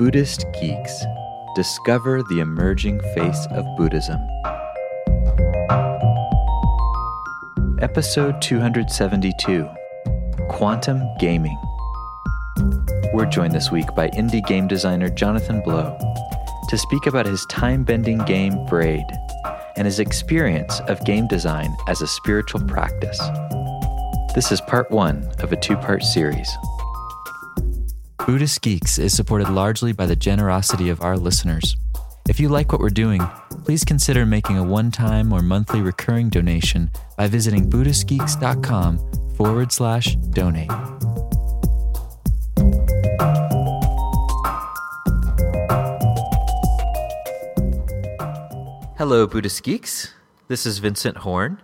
Buddhist Geeks Discover the Emerging Face of Buddhism. Episode 272 Quantum Gaming. We're joined this week by indie game designer Jonathan Blow to speak about his time bending game Braid and his experience of game design as a spiritual practice. This is part one of a two part series. Buddhist Geeks is supported largely by the generosity of our listeners. If you like what we're doing, please consider making a one time or monthly recurring donation by visiting BuddhistGeeks.com forward slash donate. Hello, Buddhist Geeks. This is Vincent Horn,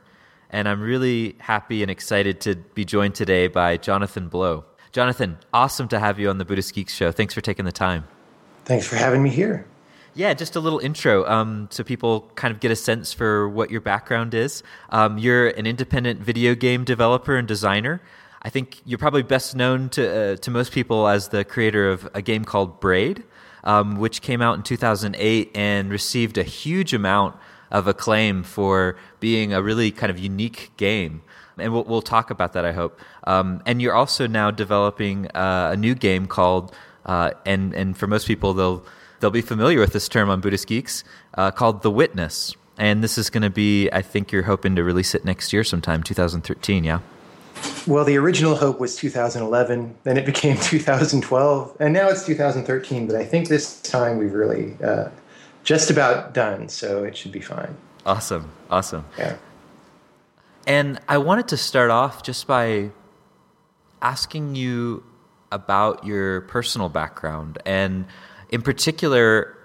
and I'm really happy and excited to be joined today by Jonathan Blow. Jonathan, awesome to have you on the Buddhist Geeks show. Thanks for taking the time. Thanks for having me here. Yeah, just a little intro um, so people kind of get a sense for what your background is. Um, you're an independent video game developer and designer. I think you're probably best known to, uh, to most people as the creator of a game called Braid, um, which came out in 2008 and received a huge amount of acclaim for being a really kind of unique game and we'll, we'll talk about that. I hope. Um, and you're also now developing uh, a new game called, uh, and and for most people they'll they'll be familiar with this term on Buddhist Geeks uh, called The Witness. And this is going to be, I think you're hoping to release it next year sometime, 2013. Yeah. Well, the original hope was 2011, then it became 2012, and now it's 2013. But I think this time we've really uh, just about done, so it should be fine. Awesome, awesome. Yeah. And I wanted to start off just by asking you about your personal background. And in particular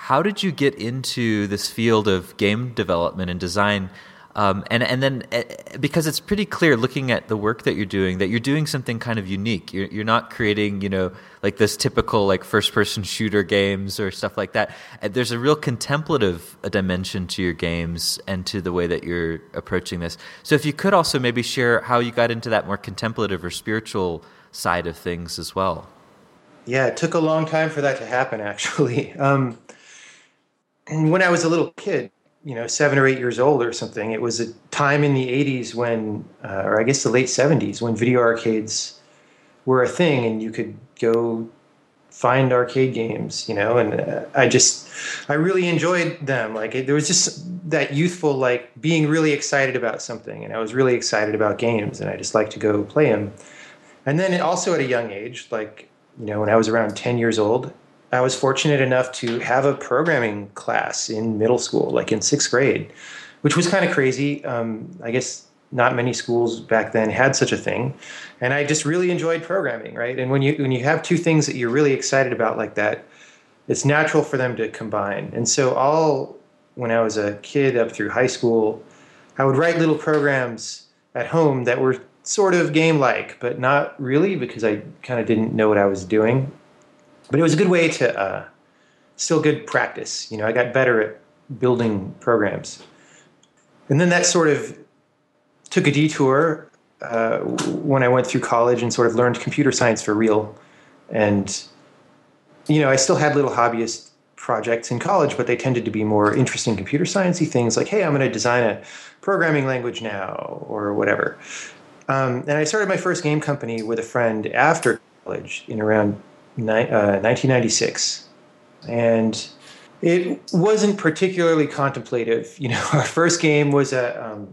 how did you get into this field of game development and design um, and and then uh, because it's pretty clear looking at the work that you're doing that you're doing something kind of unique. You're you're not creating you know like this typical like first person shooter games or stuff like that. There's a real contemplative uh, dimension to your games and to the way that you're approaching this. So if you could also maybe share how you got into that more contemplative or spiritual side of things as well. Yeah, it took a long time for that to happen actually. Um, when I was a little kid, you know seven or eight years old or something. It was a time in the '80s when, uh, or I guess the late '70s, when video arcades were a thing, and you could go find arcade games, you know. And uh, I just, I really enjoyed them. Like it, there was just that youthful, like being really excited about something, and I was really excited about games, and I just like to go play them. And then also at a young age, like you know, when I was around 10 years old, I was fortunate enough to have a programming class in middle school, like in sixth grade, which was kind of crazy. Um, I guess not many schools back then had such a thing, and I just really enjoyed programming. Right, and when you when you have two things that you're really excited about like that, it's natural for them to combine. And so all when I was a kid up through high school, I would write little programs at home that were sort of game like, but not really because I kind of didn't know what I was doing but it was a good way to uh, still good practice. You know, I got better at building programs, and then that sort of took a detour uh, when I went through college and sort of learned computer science for real. And you know, I still had little hobbyist projects in college, but they tended to be more interesting computer sciencey things, like, hey, I'm going to design a programming language now, or whatever. Um, and I started my first game company with a friend after college in around 1996, uh, and it wasn't particularly contemplative. You know, our first game was a um,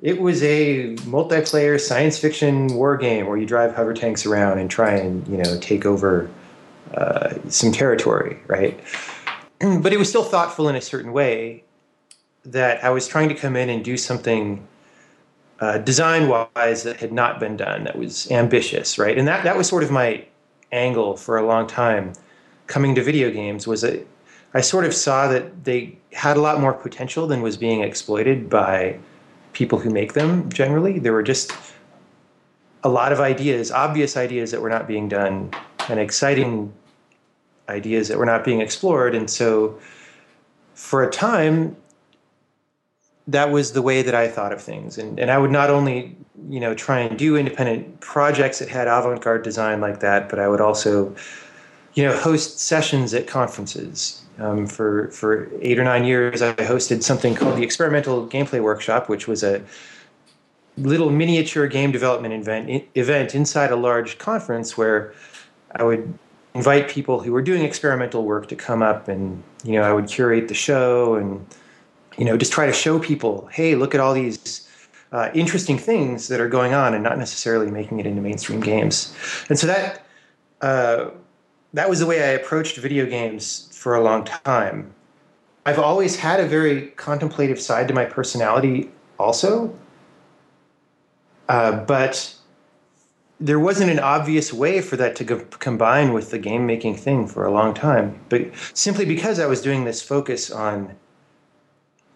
it was a multiplayer science fiction war game where you drive hover tanks around and try and you know take over uh, some territory, right? But it was still thoughtful in a certain way that I was trying to come in and do something uh, design wise that had not been done that was ambitious, right? And that that was sort of my angle for a long time coming to video games was that I sort of saw that they had a lot more potential than was being exploited by people who make them generally. There were just a lot of ideas, obvious ideas that were not being done, and exciting ideas that were not being explored. And so for a time, that was the way that I thought of things. And, and I would not only, you know, try and do independent projects that had avant-garde design like that, but I would also you know, host sessions at conferences. Um, for for eight or nine years, I hosted something called the Experimental Gameplay Workshop, which was a little miniature game development event event inside a large conference where I would invite people who were doing experimental work to come up and you know I would curate the show and you know just try to show people hey look at all these uh, interesting things that are going on and not necessarily making it into mainstream games. And so that uh, that was the way I approached video games for a long time. I've always had a very contemplative side to my personality also. Uh, but there wasn't an obvious way for that to go, combine with the game making thing for a long time. But simply because I was doing this focus on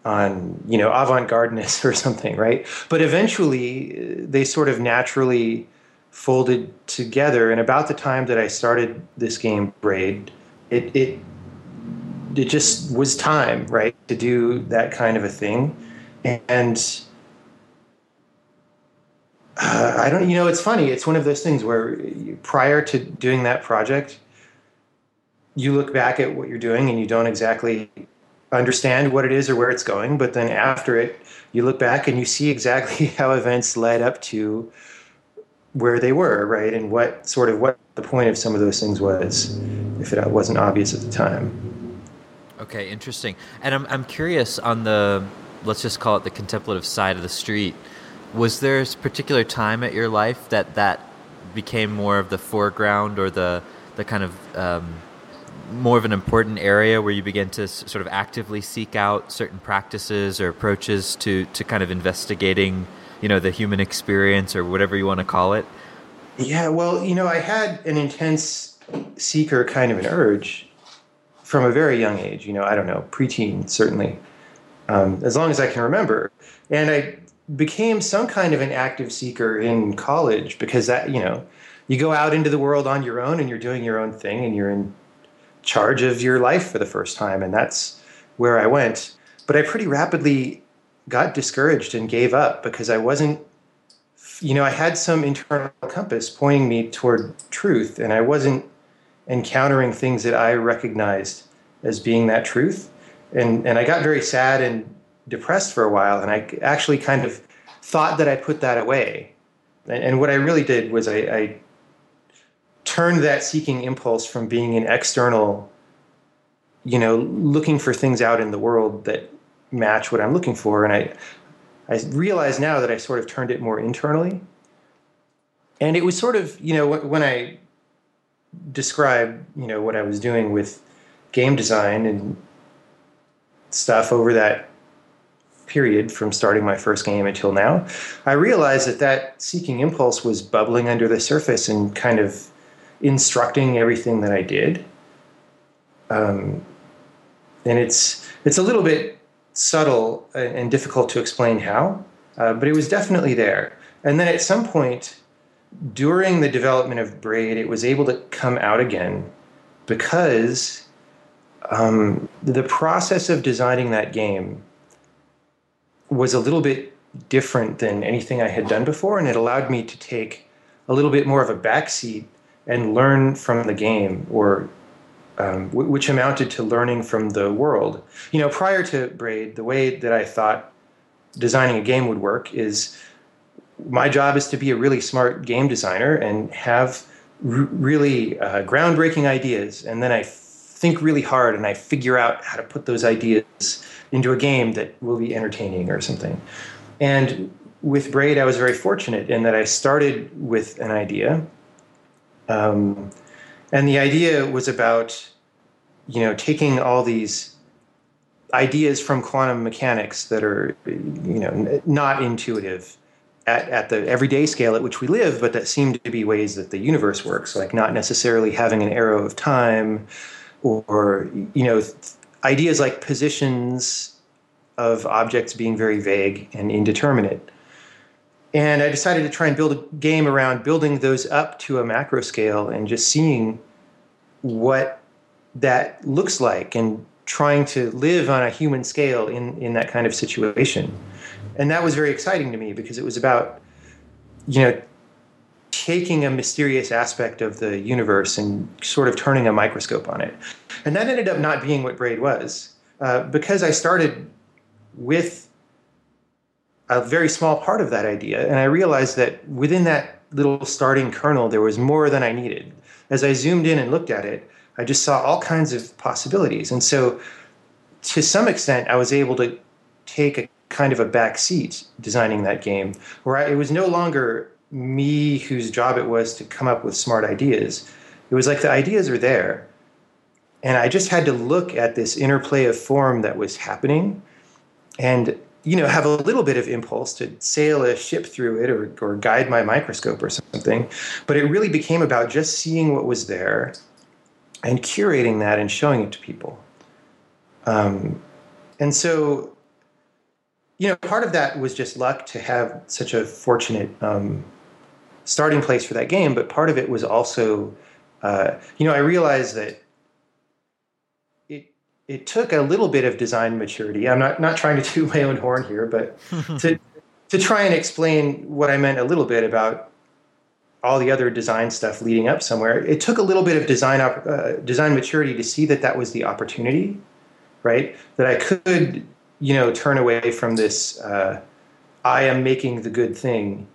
on you know avant-gardeness or something, right? But eventually uh, they sort of naturally folded together. And about the time that I started this game, Braid, it it it just was time, right, to do that kind of a thing. And uh, I don't, you know, it's funny. It's one of those things where prior to doing that project, you look back at what you're doing and you don't exactly understand what it is or where it's going. But then after it, you look back and you see exactly how events led up to where they were, right? And what sort of what the point of some of those things was, if it wasn't obvious at the time. Okay, interesting. And I'm I'm curious on the let's just call it the contemplative side of the street was there a particular time at your life that that became more of the foreground or the the kind of um, more of an important area where you begin to s- sort of actively seek out certain practices or approaches to to kind of investigating you know the human experience or whatever you want to call it? Yeah well you know i had an intense seeker kind of an urge from a very young age you know i don't know preteen certainly um, as long as i can remember. And i became some kind of an active seeker in college because that you know you go out into the world on your own and you're doing your own thing and you're in charge of your life for the first time and that's where I went but I pretty rapidly got discouraged and gave up because I wasn't you know I had some internal compass pointing me toward truth and I wasn't encountering things that I recognized as being that truth and and I got very sad and depressed for a while, and I actually kind of thought that I put that away. And, and what I really did was I, I turned that seeking impulse from being an external, you know, looking for things out in the world that match what I'm looking for, and I I realize now that I sort of turned it more internally. And it was sort of, you know, when I describe, you know, what I was doing with game design and stuff over that period from starting my first game until now, I realized that that seeking impulse was bubbling under the surface and kind of instructing everything that I did. Um, and it's it's a little bit subtle and difficult to explain how, uh, but it was definitely there. And then at some point during the development of Braid, it was able to come out again because um, the process of designing that game was a little bit different than anything I had done before, and it allowed me to take a little bit more of a backseat and learn from the game, or um, w- which amounted to learning from the world. You know, prior to Braid, the way that I thought designing a game would work is my job is to be a really smart game designer and have r- really uh, groundbreaking ideas, and then I think really hard and I figure out how to put those ideas into a game that will be entertaining or something. And with Braid, I was very fortunate in that I started with an idea. Um, and the idea was about, you know, taking all these ideas from quantum mechanics that are, you know, not intuitive at, at the everyday scale at which we live, but that seem to be ways that the universe works, like not necessarily having an arrow of time or, you know, ideas like positions of objects being very vague and indeterminate. And I decided to try and build a game around building those up to a macro scale and just seeing what that looks like and trying to live on a human scale in, in that kind of situation. And that was very exciting to me because it was about, you know, taking a mysterious aspect of the universe and sort of turning a microscope on it. And that ended up not being what Braid was. Uh, because I started with a very small part of that idea, and I realized that within that little starting kernel, there was more than I needed. As I zoomed in and looked at it, I just saw all kinds of possibilities. And so, to some extent, I was able to take a kind of a back seat designing that game, where I, it was no longer me whose job it was to come up with smart ideas. It was like the ideas are there. And I just had to look at this interplay of form that was happening and you know have a little bit of impulse to sail a ship through it or, or guide my microscope or something but it really became about just seeing what was there and curating that and showing it to people. Um, and so you know part of that was just luck to have such a fortunate um, starting place for that game but part of it was also uh, you know i realized that it took a little bit of design maturity. I'm not not trying to toot my own horn here, but to to try and explain what I meant a little bit about all the other design stuff leading up somewhere. It took a little bit of design op, uh, design maturity to see that that was the opportunity, right? That I could, you know, turn away from this uh, I am making the good thing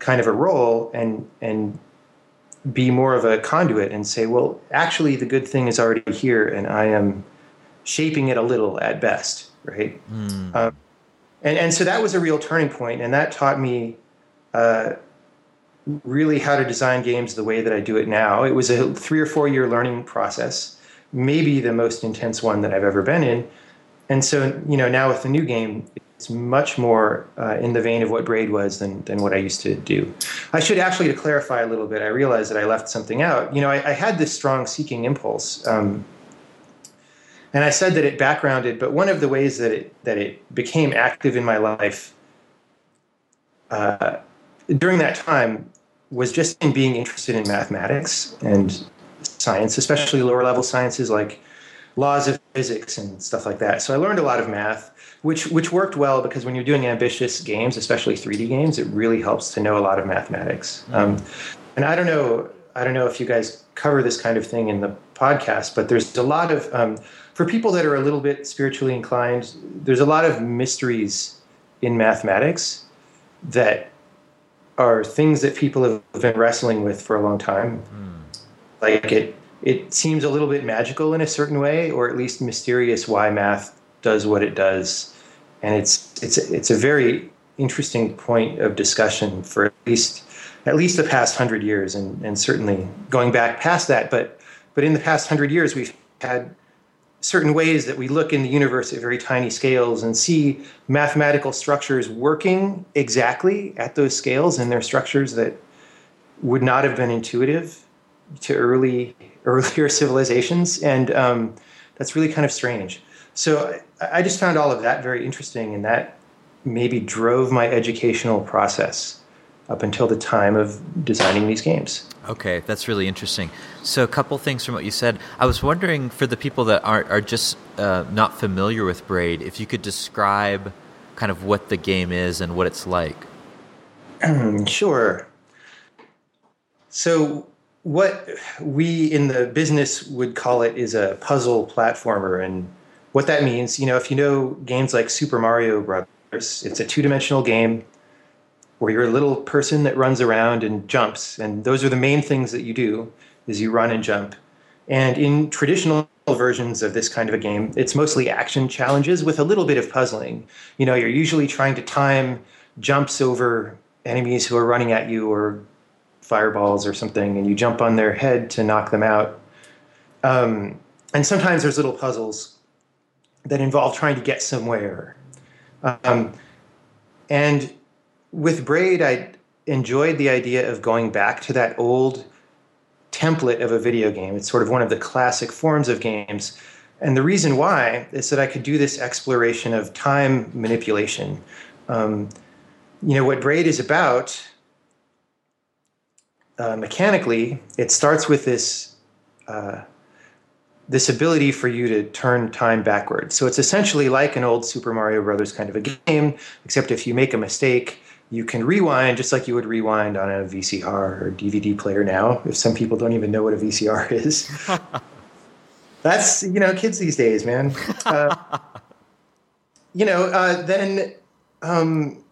kind of a role and and be more of a conduit and say, well, actually, the good thing is already here, and I am shaping it a little at best, right? Mm. Um, and and so that was a real turning point, and that taught me uh, really how to design games the way that I do it now. It was a three or four year learning process, maybe the most intense one that I've ever been in. And so you know now with the new game, it's much more uh, in the vein of what Braid was than than what I used to do. I should actually to clarify a little bit. I realized that I left something out. You know, I, I had this strong seeking impulse. Um, and I said that it backgrounded, but one of the ways that it that it became active in my life uh, during that time was just in being interested in mathematics and science, especially lower level sciences like laws of physics and stuff like that. So I learned a lot of math, which which worked well because when you're doing ambitious games, especially 3D games, it really helps to know a lot of mathematics. Um, and I don't know, I don't know if you guys cover this kind of thing in the podcast, but there's a lot of um, for people that are a little bit spiritually inclined, there's a lot of mysteries in mathematics that are things that people have been wrestling with for a long time. Mm. Like it, it seems a little bit magical in a certain way, or at least mysterious why math does what it does, and it's it's it's a very interesting point of discussion for at least at least the past hundred years, and and certainly going back past that. But but in the past hundred years, we've had certain ways that we look in the universe at very tiny scales and see mathematical structures working exactly at those scales and they're structures that would not have been intuitive to early earlier civilizations. And um, that's really kind of strange. So I, I just found all of that very interesting and that maybe drove my educational process up until the time of designing these games Okay, that's really interesting. So, a couple things from what you said. I was wondering for the people that are are just uh, not familiar with Braid, if you could describe kind of what the game is and what it's like. sure. So, what we in the business would call it is a puzzle platformer, and what that means, you know, if you know games like Super Mario Brothers, it's a two-dimensional game where you're a little person that runs around and jumps and those are the main things that you do is you run and jump. And in traditional versions of this kind of a game it's mostly action challenges with a little bit of puzzling. You know you're usually trying to time jumps over enemies who are running at you or fireballs or something and you jump on their head to knock them out. Um, and sometimes there's little puzzles that involve trying to get somewhere. Um, and with Braid, I enjoyed the idea of going back to that old template of a video game. It's sort of one of the classic forms of games. And the reason why is that I could do this exploration of time manipulation. Um, you know, what Braid is about uh, mechanically, it starts with this. Uh, this ability for you to turn time backwards. So it's essentially like an old Super Mario Brothers kind of a game, except if you make a mistake, you can rewind just like you would rewind on a VCR or DVD player now. If some people don't even know what a VCR is, that's you know kids these days, man. Uh, you know, uh, then um,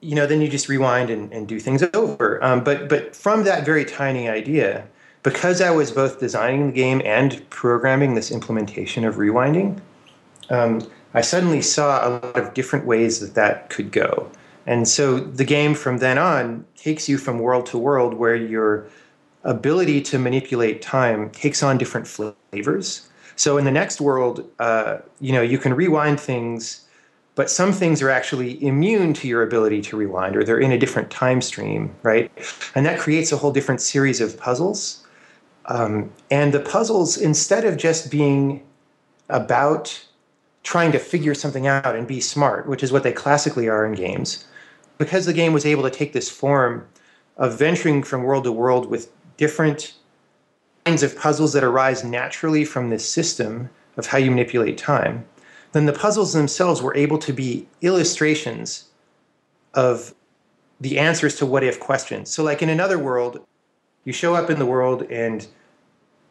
you know, then you just rewind and, and do things over. Um, but but from that very tiny idea, because I was both designing the game and programming this implementation of rewinding, um, I suddenly saw a lot of different ways that that could go. And so the game from then on takes you from world to world where your ability to manipulate time takes on different flavors. So in the next world, uh, you know, you can rewind things but some things are actually immune to your ability to rewind or they're in a different time stream right and that creates a whole different series of puzzles um, and the puzzles instead of just being about trying to figure something out and be smart which is what they classically are in games because the game was able to take this form of venturing from world to world with different kinds of puzzles that arise naturally from this system of how you manipulate time then the puzzles themselves were able to be illustrations of the answers to what if questions. So, like in another world, you show up in the world and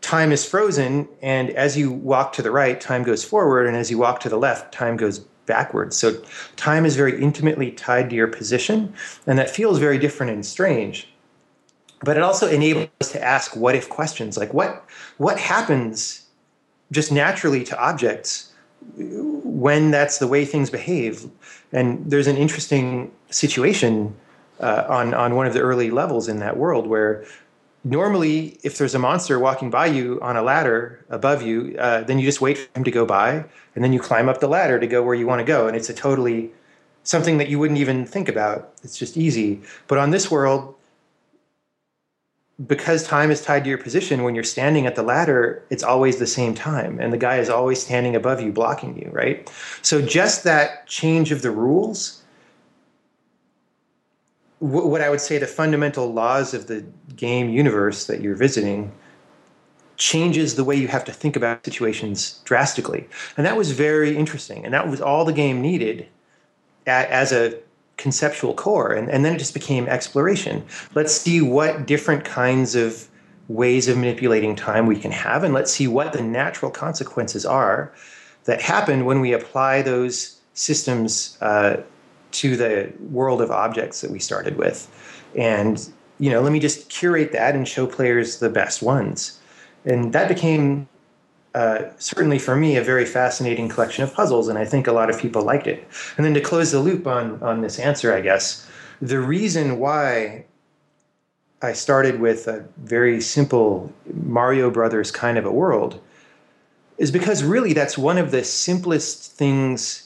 time is frozen, and as you walk to the right, time goes forward, and as you walk to the left, time goes backwards. So, time is very intimately tied to your position, and that feels very different and strange. But it also enables us to ask what if questions like what what happens just naturally to objects when that's the way things behave. And there's an interesting situation uh, on on one of the early levels in that world where normally if there's a monster walking by you on a ladder above you, uh, then you just wait for him to go by, and then you climb up the ladder to go where you want to go, and it's a totally something that you wouldn't even think about. It's just easy. But on this world, because time is tied to your position when you're standing at the ladder it's always the same time and the guy is always standing above you blocking you right so just that change of the rules what i would say the fundamental laws of the game universe that you're visiting changes the way you have to think about situations drastically and that was very interesting and that was all the game needed as a conceptual core. And, and then it just became exploration. Let's see what different kinds of ways of manipulating time we can have, and let's see what the natural consequences are that happen when we apply those systems uh, to the world of objects that we started with. And you know, let me just curate that and show players the best ones. And that became uh, certainly for me, a very fascinating collection of puzzles, and I think a lot of people liked it. And then to close the loop on, on this answer, I guess, the reason why I started with a very simple Mario Brothers kind of a world is because really that's one of the simplest things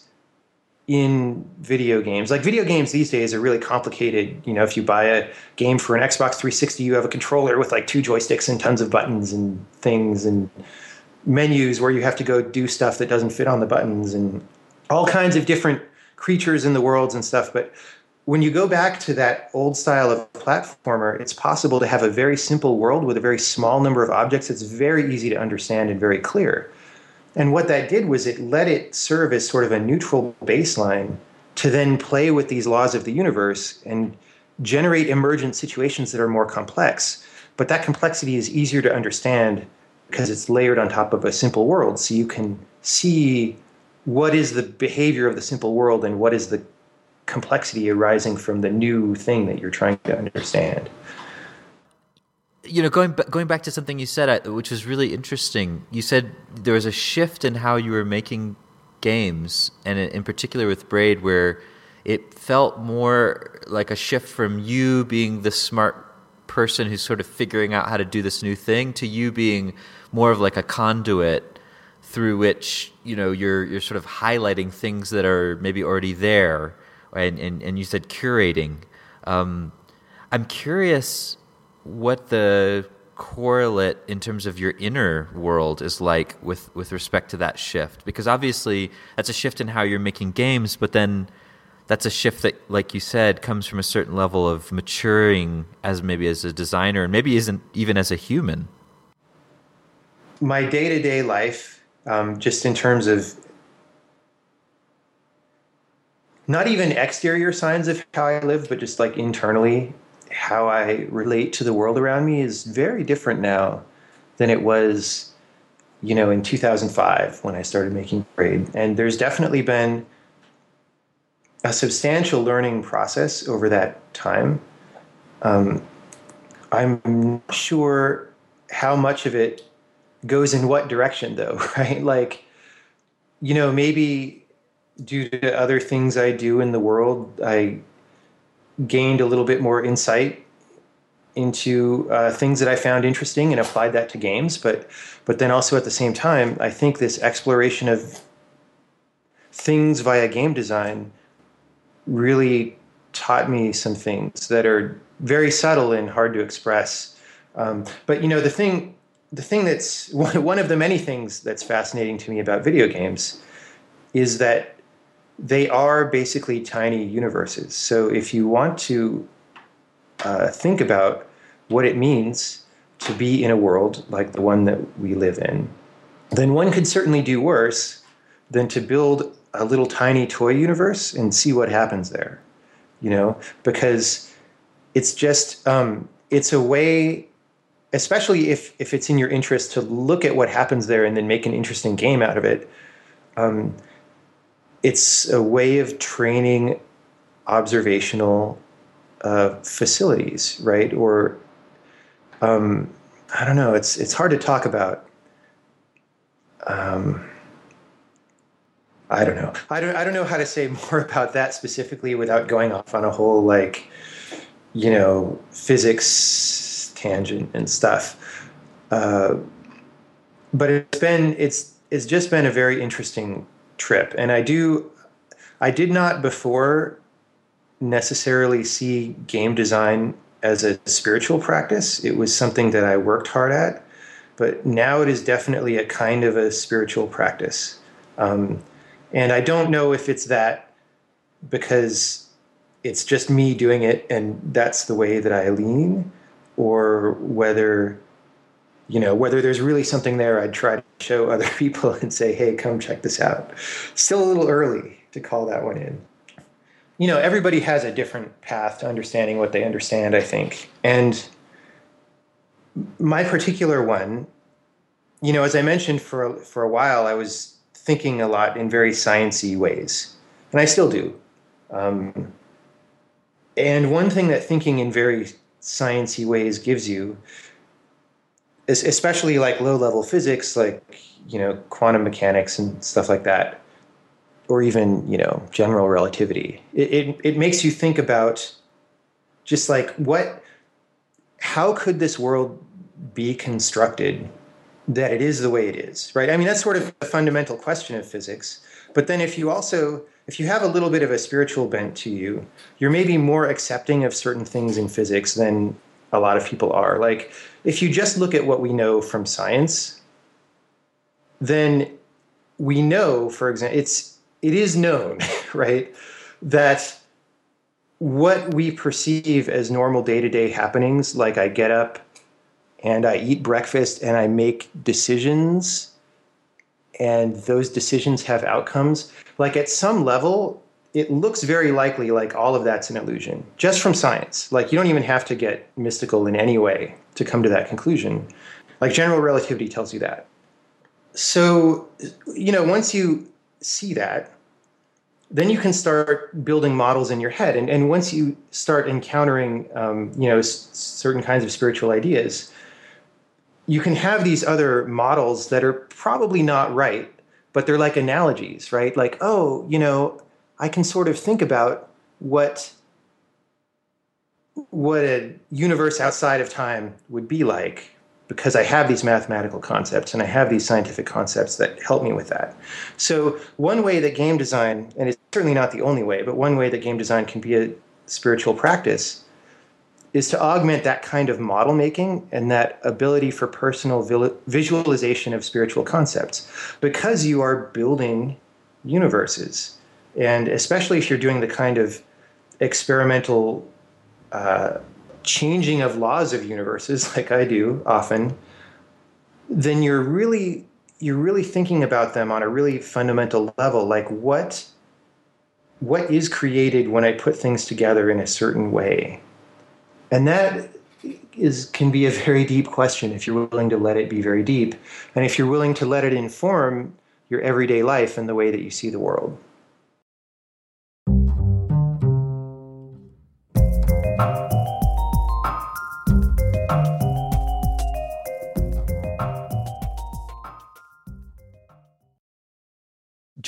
in video games. Like video games these days are really complicated. You know, if you buy a game for an Xbox 360, you have a controller with like two joysticks and tons of buttons and things and menus where you have to go do stuff that doesn't fit on the buttons and all kinds of different creatures in the worlds and stuff. But when you go back to that old style of platformer, it's possible to have a very simple world with a very small number of objects. It's very easy to understand and very clear. And what that did was it let it serve as sort of a neutral baseline to then play with these laws of the universe and generate emergent situations that are more complex. But that complexity is easier to understand because it's layered on top of a simple world. So you can see what is the behavior of the simple world and what is the complexity arising from the new thing that you're trying to understand. You know, going going back to something you said, which was really interesting. You said there was a shift in how you were making games, and in particular with Braid, where it felt more like a shift from you being the smart person who's sort of figuring out how to do this new thing to you being more of like a conduit through which you know you're you're sort of highlighting things that are maybe already there, and and, and you said curating. Um, I'm curious what the correlate in terms of your inner world is like with with respect to that shift. Because obviously that's a shift in how you're making games but then that's a shift that like you said comes from a certain level of maturing as maybe as a designer and maybe isn't even as a human. My day to day life, um, just in terms of not even exterior signs of how I live, but just like internally, how I relate to the world around me is very different now than it was, you know, in 2005 when I started making Braid. And there's definitely been a substantial learning process over that time. Um, I'm not sure how much of it goes in what direction, though, right? Like, you know, maybe due to other things I do in the world, I gained a little bit more insight into uh, things that I found interesting and applied that to games. But but then also at the same time, I think this exploration of things via game design really taught me some things that are very subtle and hard to express. Um, but you know the thing the thing that's one, one of the many things that's fascinating to me about video games is that they are basically tiny universes. So if you want to uh, think about what it means to be in a world like the one that we live in, then one could certainly do worse than to build a little tiny toy universe and see what happens there. You know, because it's just um, it's a way especially if if it's in your interest to look at what happens there and then make an interesting game out of it um, it's a way of training observational uh, facilities, right? Or um, I don't know. It's it's hard to talk about. Um, I don't know. I don't. I don't know how to say more about that specifically without going off on a whole like, you know, physics tangent and stuff. Uh, but it's been it's it's just been a very interesting trip. And I do, I did not before necessarily see game design as a spiritual practice. It was something that I worked hard at, but now it is definitely a kind of a spiritual practice. Um, and I don't know if it's that because it's just me doing it and that's the way that I lean, or whether you know whether there's really something there i'd try to show other people and say hey come check this out. Still a little early to call that one in. You know everybody has a different path to understanding what they understand i think. And my particular one you know as i mentioned for for a while i was thinking a lot in very sciency ways and i still do. Um, and one thing that thinking in very sciency ways gives you especially like low level physics, like you know quantum mechanics and stuff like that, or even you know general relativity. It it, it makes you think about just like what, how could this world be constructed that it is the way it is, right? I mean that's sort of a fundamental question of physics. But then if you also if you have a little bit of a spiritual bent to you, you're maybe more accepting of certain things in physics than a lot of people are. Like, if you just look at what we know from science, then we know, for example, it's it is known, right, that what we perceive as normal day-to-day happenings, like I get up and I eat breakfast and I make decisions, and those decisions have outcomes. Like at some level, it looks very likely like all of that's an illusion just from science. Like you don't even have to get mystical in any way to come to that conclusion. Like general relativity tells you that. So, you know, once you see that, then you can start building models in your head. And, and once you start encountering, um, you know, s- certain kinds of spiritual ideas, you can have these other models that are probably not right, but they're like analogies, right? Like, oh, you know, I can sort of think about what what a universe outside of time would be like because I have these mathematical concepts and I have these scientific concepts that help me with that. So, one way that game design, and it's certainly not the only way, but one way that game design can be a spiritual practice is to augment that kind of model making and that ability for personal visualization of spiritual concepts because you are building universes and especially if you're doing the kind of experimental uh, changing of laws of universes like I do often, then you're really you're really thinking about them on a really fundamental level like what what is created when I put things together in a certain way? And that is can be a very deep question if you're willing to let it be very deep and if you're willing to let it inform your everyday life and the way that you see the world.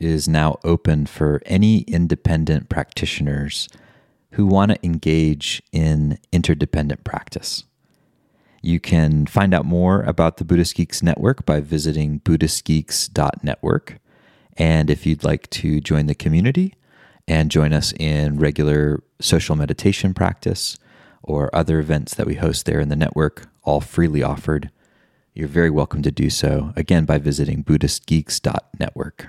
is now open for any independent practitioners who want to engage in interdependent practice. You can find out more about the Buddhist Geeks Network by visiting BuddhistGeeks.network. And if you'd like to join the community and join us in regular social meditation practice or other events that we host there in the network, all freely offered, you're very welcome to do so, again, by visiting BuddhistGeeks.network.